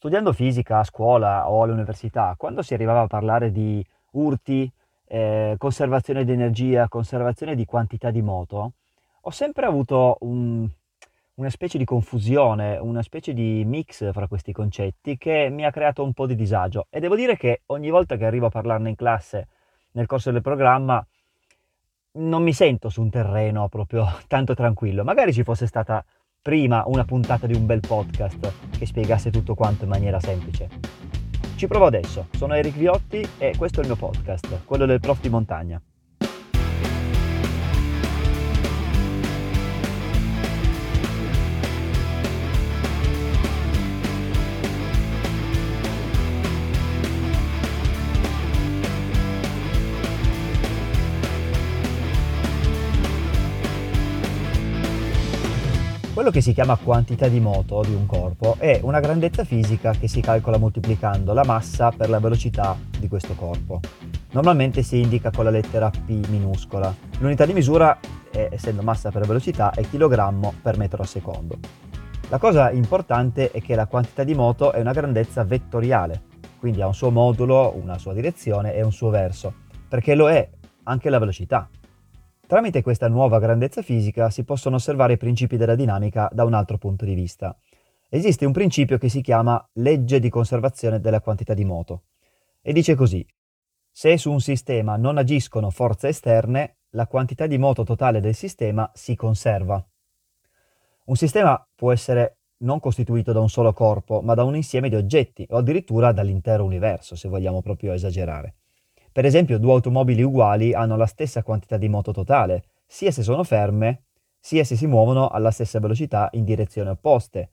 Studiando fisica a scuola o all'università, quando si arrivava a parlare di urti, eh, conservazione di energia, conservazione di quantità di moto, ho sempre avuto un- una specie di confusione, una specie di mix fra questi concetti che mi ha creato un po' di disagio. E devo dire che ogni volta che arrivo a parlarne in classe nel corso del programma, non mi sento su un terreno proprio tanto tranquillo. Magari ci fosse stata prima una puntata di un bel podcast che spiegasse tutto quanto in maniera semplice. Ci provo adesso, sono Eric Viotti e questo è il mio podcast, quello del prof di montagna. Quello che si chiama quantità di moto di un corpo è una grandezza fisica che si calcola moltiplicando la massa per la velocità di questo corpo. Normalmente si indica con la lettera P minuscola. L'unità di misura, è, essendo massa per velocità, è chilogrammo per metro al secondo. La cosa importante è che la quantità di moto è una grandezza vettoriale, quindi ha un suo modulo, una sua direzione e un suo verso, perché lo è anche la velocità. Tramite questa nuova grandezza fisica si possono osservare i principi della dinamica da un altro punto di vista. Esiste un principio che si chiama legge di conservazione della quantità di moto e dice così: se su un sistema non agiscono forze esterne, la quantità di moto totale del sistema si conserva. Un sistema può essere non costituito da un solo corpo, ma da un insieme di oggetti o addirittura dall'intero universo, se vogliamo proprio esagerare. Per esempio, due automobili uguali hanno la stessa quantità di moto totale, sia se sono ferme, sia se si muovono alla stessa velocità in direzioni opposte.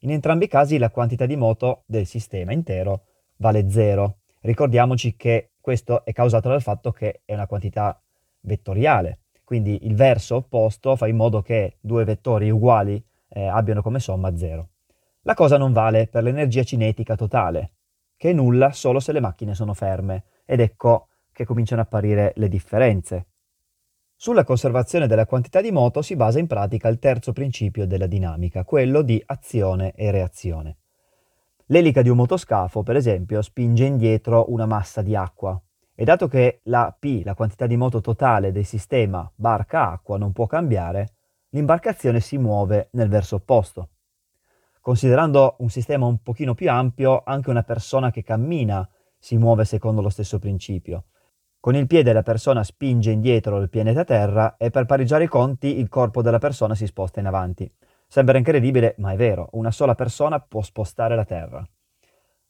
In entrambi i casi la quantità di moto del sistema intero vale zero. Ricordiamoci che questo è causato dal fatto che è una quantità vettoriale, quindi il verso opposto fa in modo che due vettori uguali eh, abbiano come somma zero. La cosa non vale per l'energia cinetica totale, che è nulla solo se le macchine sono ferme ed ecco che cominciano a apparire le differenze. Sulla conservazione della quantità di moto si basa in pratica il terzo principio della dinamica, quello di azione e reazione. L'elica di un motoscafo, per esempio, spinge indietro una massa di acqua e dato che la P, la quantità di moto totale del sistema barca-acqua, non può cambiare, l'imbarcazione si muove nel verso opposto. Considerando un sistema un pochino più ampio, anche una persona che cammina si muove secondo lo stesso principio. Con il piede la persona spinge indietro il pianeta Terra e per pareggiare i conti il corpo della persona si sposta in avanti. Sembra incredibile, ma è vero, una sola persona può spostare la Terra.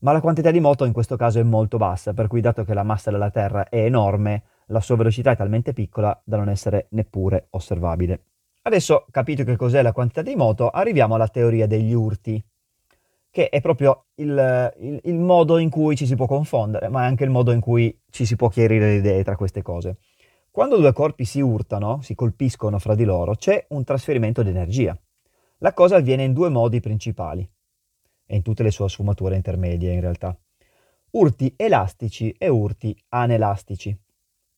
Ma la quantità di moto in questo caso è molto bassa, per cui dato che la massa della Terra è enorme, la sua velocità è talmente piccola da non essere neppure osservabile. Adesso capito che cos'è la quantità di moto, arriviamo alla teoria degli urti, che è proprio il, il, il, modo in cui ci si può confondere, ma è anche il modo in cui ci si può chiarire le idee tra queste cose. Quando due corpi si urtano, si colpiscono fra di loro, c'è un trasferimento di energia. La cosa avviene in due modi principali, e in tutte le sue sfumature intermedie in realtà. Urti elastici e urti anelastici.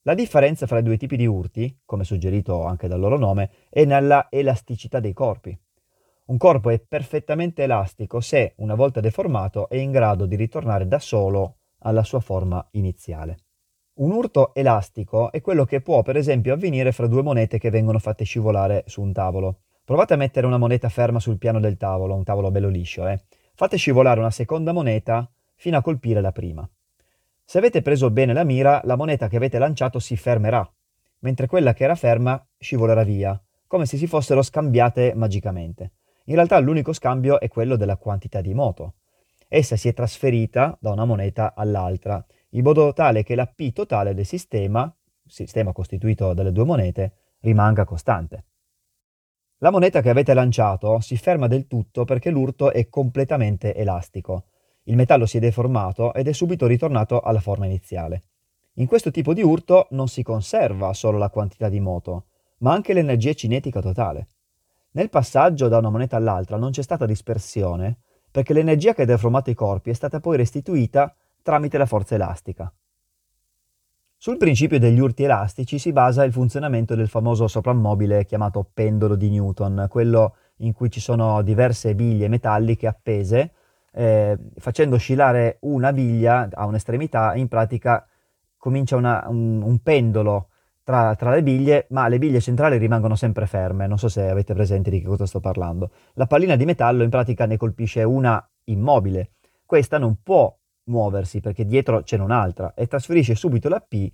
La differenza fra i due tipi di urti, come suggerito anche dal loro nome, è nella elasticità dei corpi. Un corpo è perfettamente elastico se, una volta deformato, è in grado di ritornare da solo alla sua forma iniziale. Un urto elastico è quello che può, per esempio, avvenire fra due monete che vengono fatte scivolare su un tavolo. Provate a mettere una moneta ferma sul piano del tavolo, un tavolo bello liscio, eh. Fate scivolare una seconda moneta fino a colpire la prima. Se avete preso bene la mira, la moneta che avete lanciato si fermerà, mentre quella che era ferma scivolerà via, come se si fossero scambiate magicamente. In realtà l'unico scambio è quello della quantità di moto. Essa si è trasferita da una moneta all'altra, in modo tale che la P totale del sistema, sistema costituito dalle due monete, rimanga costante. La moneta che avete lanciato si ferma del tutto perché l'urto è completamente elastico. Il metallo si è deformato ed è subito ritornato alla forma iniziale. In questo tipo di urto non si conserva solo la quantità di moto, ma anche l'energia cinetica totale. Nel passaggio da una moneta all'altra non c'è stata dispersione perché l'energia che ha deformato i corpi è stata poi restituita tramite la forza elastica. Sul principio degli urti elastici si basa il funzionamento del famoso soprammobile chiamato pendolo di Newton, quello in cui ci sono diverse biglie metalliche appese eh, facendo oscillare una biglia a un'estremità, in pratica comincia una, un, un, pendolo tra, tra, le biglie, ma le biglie centrali rimangono sempre ferme. Non so se avete presente di che cosa sto parlando. La pallina di metallo in pratica ne colpisce una immobile. Questa non può muoversi perché dietro c'è un'altra e trasferisce subito la P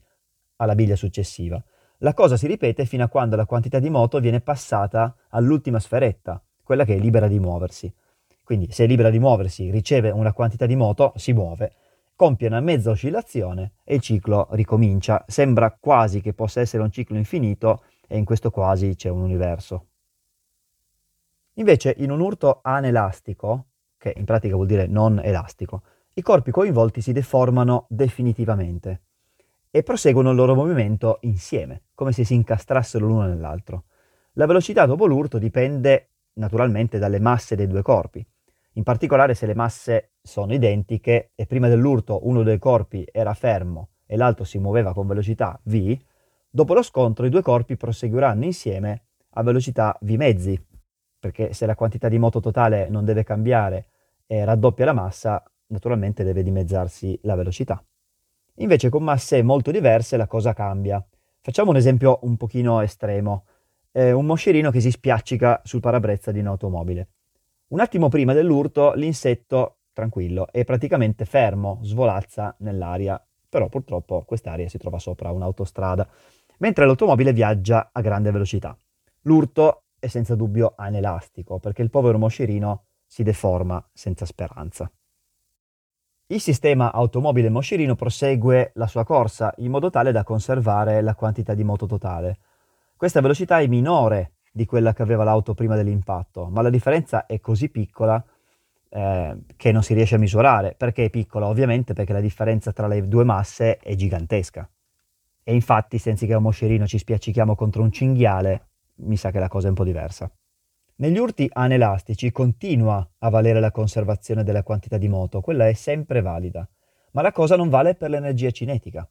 alla biglia successiva. La cosa si ripete fino a quando la quantità di moto viene passata all'ultima sferetta, quella che è libera di muoversi. Quindi se è libera di muoversi, riceve una quantità di moto, si muove, compie una mezza oscillazione e il ciclo ricomincia. Sembra quasi che possa essere un ciclo infinito e in questo quasi c'è un universo. Invece in un urto anelastico, che in pratica vuol dire non elastico, i corpi coinvolti si deformano definitivamente e proseguono il loro movimento insieme, come se si incastrassero l'uno nell'altro. La velocità dopo l'urto dipende naturalmente dalle masse dei due corpi. In particolare se le masse sono identiche e prima dell'urto uno dei corpi era fermo e l'altro si muoveva con velocità v, dopo lo scontro i due corpi proseguiranno insieme a velocità v mezzi, perché se la quantità di moto totale non deve cambiare e raddoppia la massa, naturalmente deve dimezzarsi la velocità. Invece con masse molto diverse la cosa cambia. Facciamo un esempio un pochino estremo. Eh, un moscerino che si spiaccica sul parabrezza di un'automobile. Un attimo prima dell'urto l'insetto, tranquillo, è praticamente fermo, svolazza nell'aria, però purtroppo quest'aria si trova sopra un'autostrada, mentre l'automobile viaggia a grande velocità. L'urto è senza dubbio anelastico, perché il povero moscerino si deforma senza speranza. Il sistema automobile moscerino prosegue la sua corsa in modo tale da conservare la quantità di moto totale. Questa velocità è minore di quella che aveva l'auto prima dell'impatto, ma la differenza è così piccola eh, che non si riesce a misurare. Perché è piccola? Ovviamente perché la differenza tra le due masse è gigantesca. E infatti, se anziché un moscerino ci spiaccichiamo contro un cinghiale, mi sa che la cosa è un po' diversa. Negli urti anelastici continua a valere la conservazione della quantità di moto, quella è sempre valida, ma la cosa non vale per l'energia cinetica.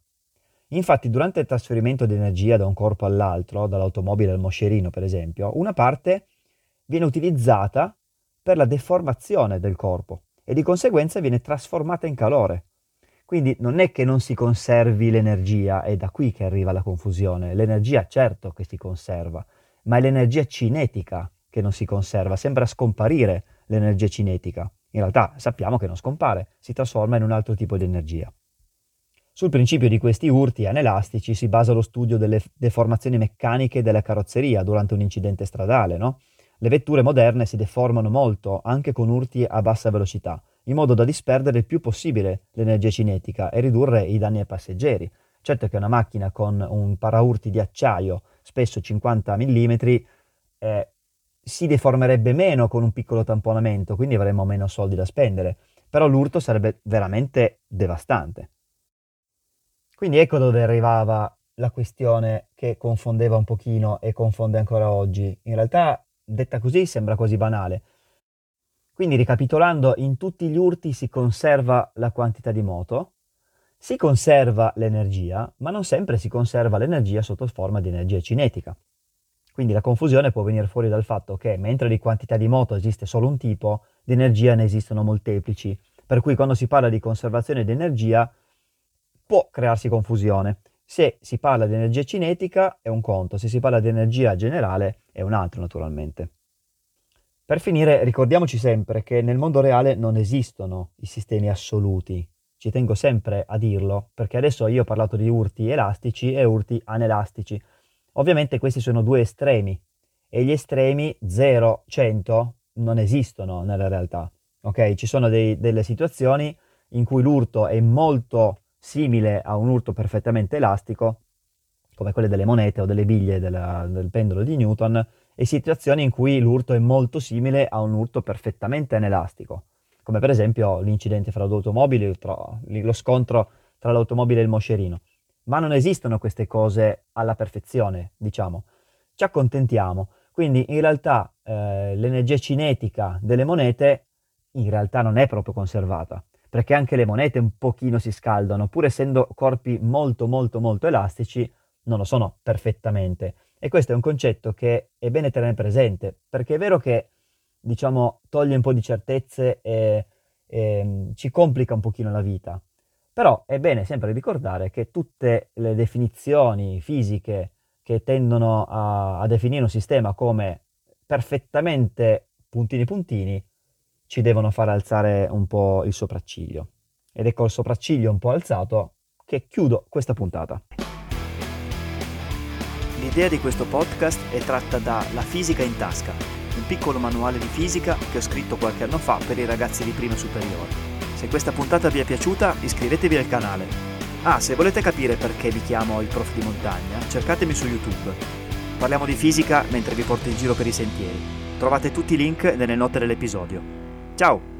Infatti, durante il trasferimento di energia da un corpo all'altro, dall'automobile al moscerino per esempio, una parte viene utilizzata per la deformazione del corpo e di conseguenza viene trasformata in calore. Quindi non è che non si conservi l'energia, è da qui che arriva la confusione. L'energia certo che si conserva, ma è l'energia cinetica che non si conserva, sembra scomparire l'energia cinetica. In realtà sappiamo che non scompare, si trasforma in un altro tipo di energia. Sul principio di questi urti anelastici si basa lo studio delle deformazioni meccaniche della carrozzeria durante un incidente stradale. No? Le vetture moderne si deformano molto anche con urti a bassa velocità, in modo da disperdere il più possibile l'energia cinetica e ridurre i danni ai passeggeri. Certo che una macchina con un paraurti di acciaio, spesso 50 mm, eh, si deformerebbe meno con un piccolo tamponamento, quindi avremmo meno soldi da spendere, però l'urto sarebbe veramente devastante. Quindi ecco dove arrivava la questione che confondeva un pochino e confonde ancora oggi. In realtà, detta così, sembra quasi banale. Quindi, ricapitolando, in tutti gli urti si conserva la quantità di moto, si conserva l'energia, ma non sempre si conserva l'energia sotto forma di energia cinetica. Quindi la confusione può venire fuori dal fatto che mentre di quantità di moto esiste solo un tipo, di energia ne esistono molteplici, per cui quando si parla di conservazione di energia può crearsi confusione. Se si parla di energia cinetica è un conto, se si parla di energia generale è un altro naturalmente. Per finire ricordiamoci sempre che nel mondo reale non esistono i sistemi assoluti. Ci tengo sempre a dirlo perché adesso io ho parlato di urti elastici e urti anelastici. Ovviamente questi sono due estremi e gli estremi 0-100 non esistono nella realtà. Ok? Ci sono dei, delle situazioni in cui l'urto è molto simile a un urto perfettamente elastico, come quelle delle monete o delle biglie della, del pendolo di Newton, e situazioni in cui l'urto è molto simile a un urto perfettamente anelastico, come per esempio l'incidente fra due automobili, lo scontro tra l'automobile e il moscerino. Ma non esistono queste cose alla perfezione, diciamo. Ci accontentiamo. Quindi in realtà eh, l'energia cinetica delle monete in realtà non è proprio conservata perché anche le monete un pochino si scaldano, pur essendo corpi molto molto molto elastici, non lo sono perfettamente. E questo è un concetto che è bene tenere presente, perché è vero che, diciamo, toglie un po' di certezze e, eh, ci complica un pochino la vita. Però è bene sempre ricordare che tutte le definizioni fisiche che tendono a, a definire un sistema come perfettamente puntini puntini ci devono far alzare un po' il sopracciglio. Ed è col sopracciglio un po' alzato che chiudo questa puntata. L'idea di questo podcast è tratta da La fisica in tasca, un piccolo manuale di fisica che ho scritto qualche anno fa per i ragazzi di prima superiore. Se questa puntata vi è piaciuta iscrivetevi al canale. Ah, se volete capire perché vi chiamo il prof di montagna, cercatemi su YouTube. Parliamo di fisica mentre vi porto in giro per i sentieri. Trovate tutti i link nelle note dell'episodio. Chao.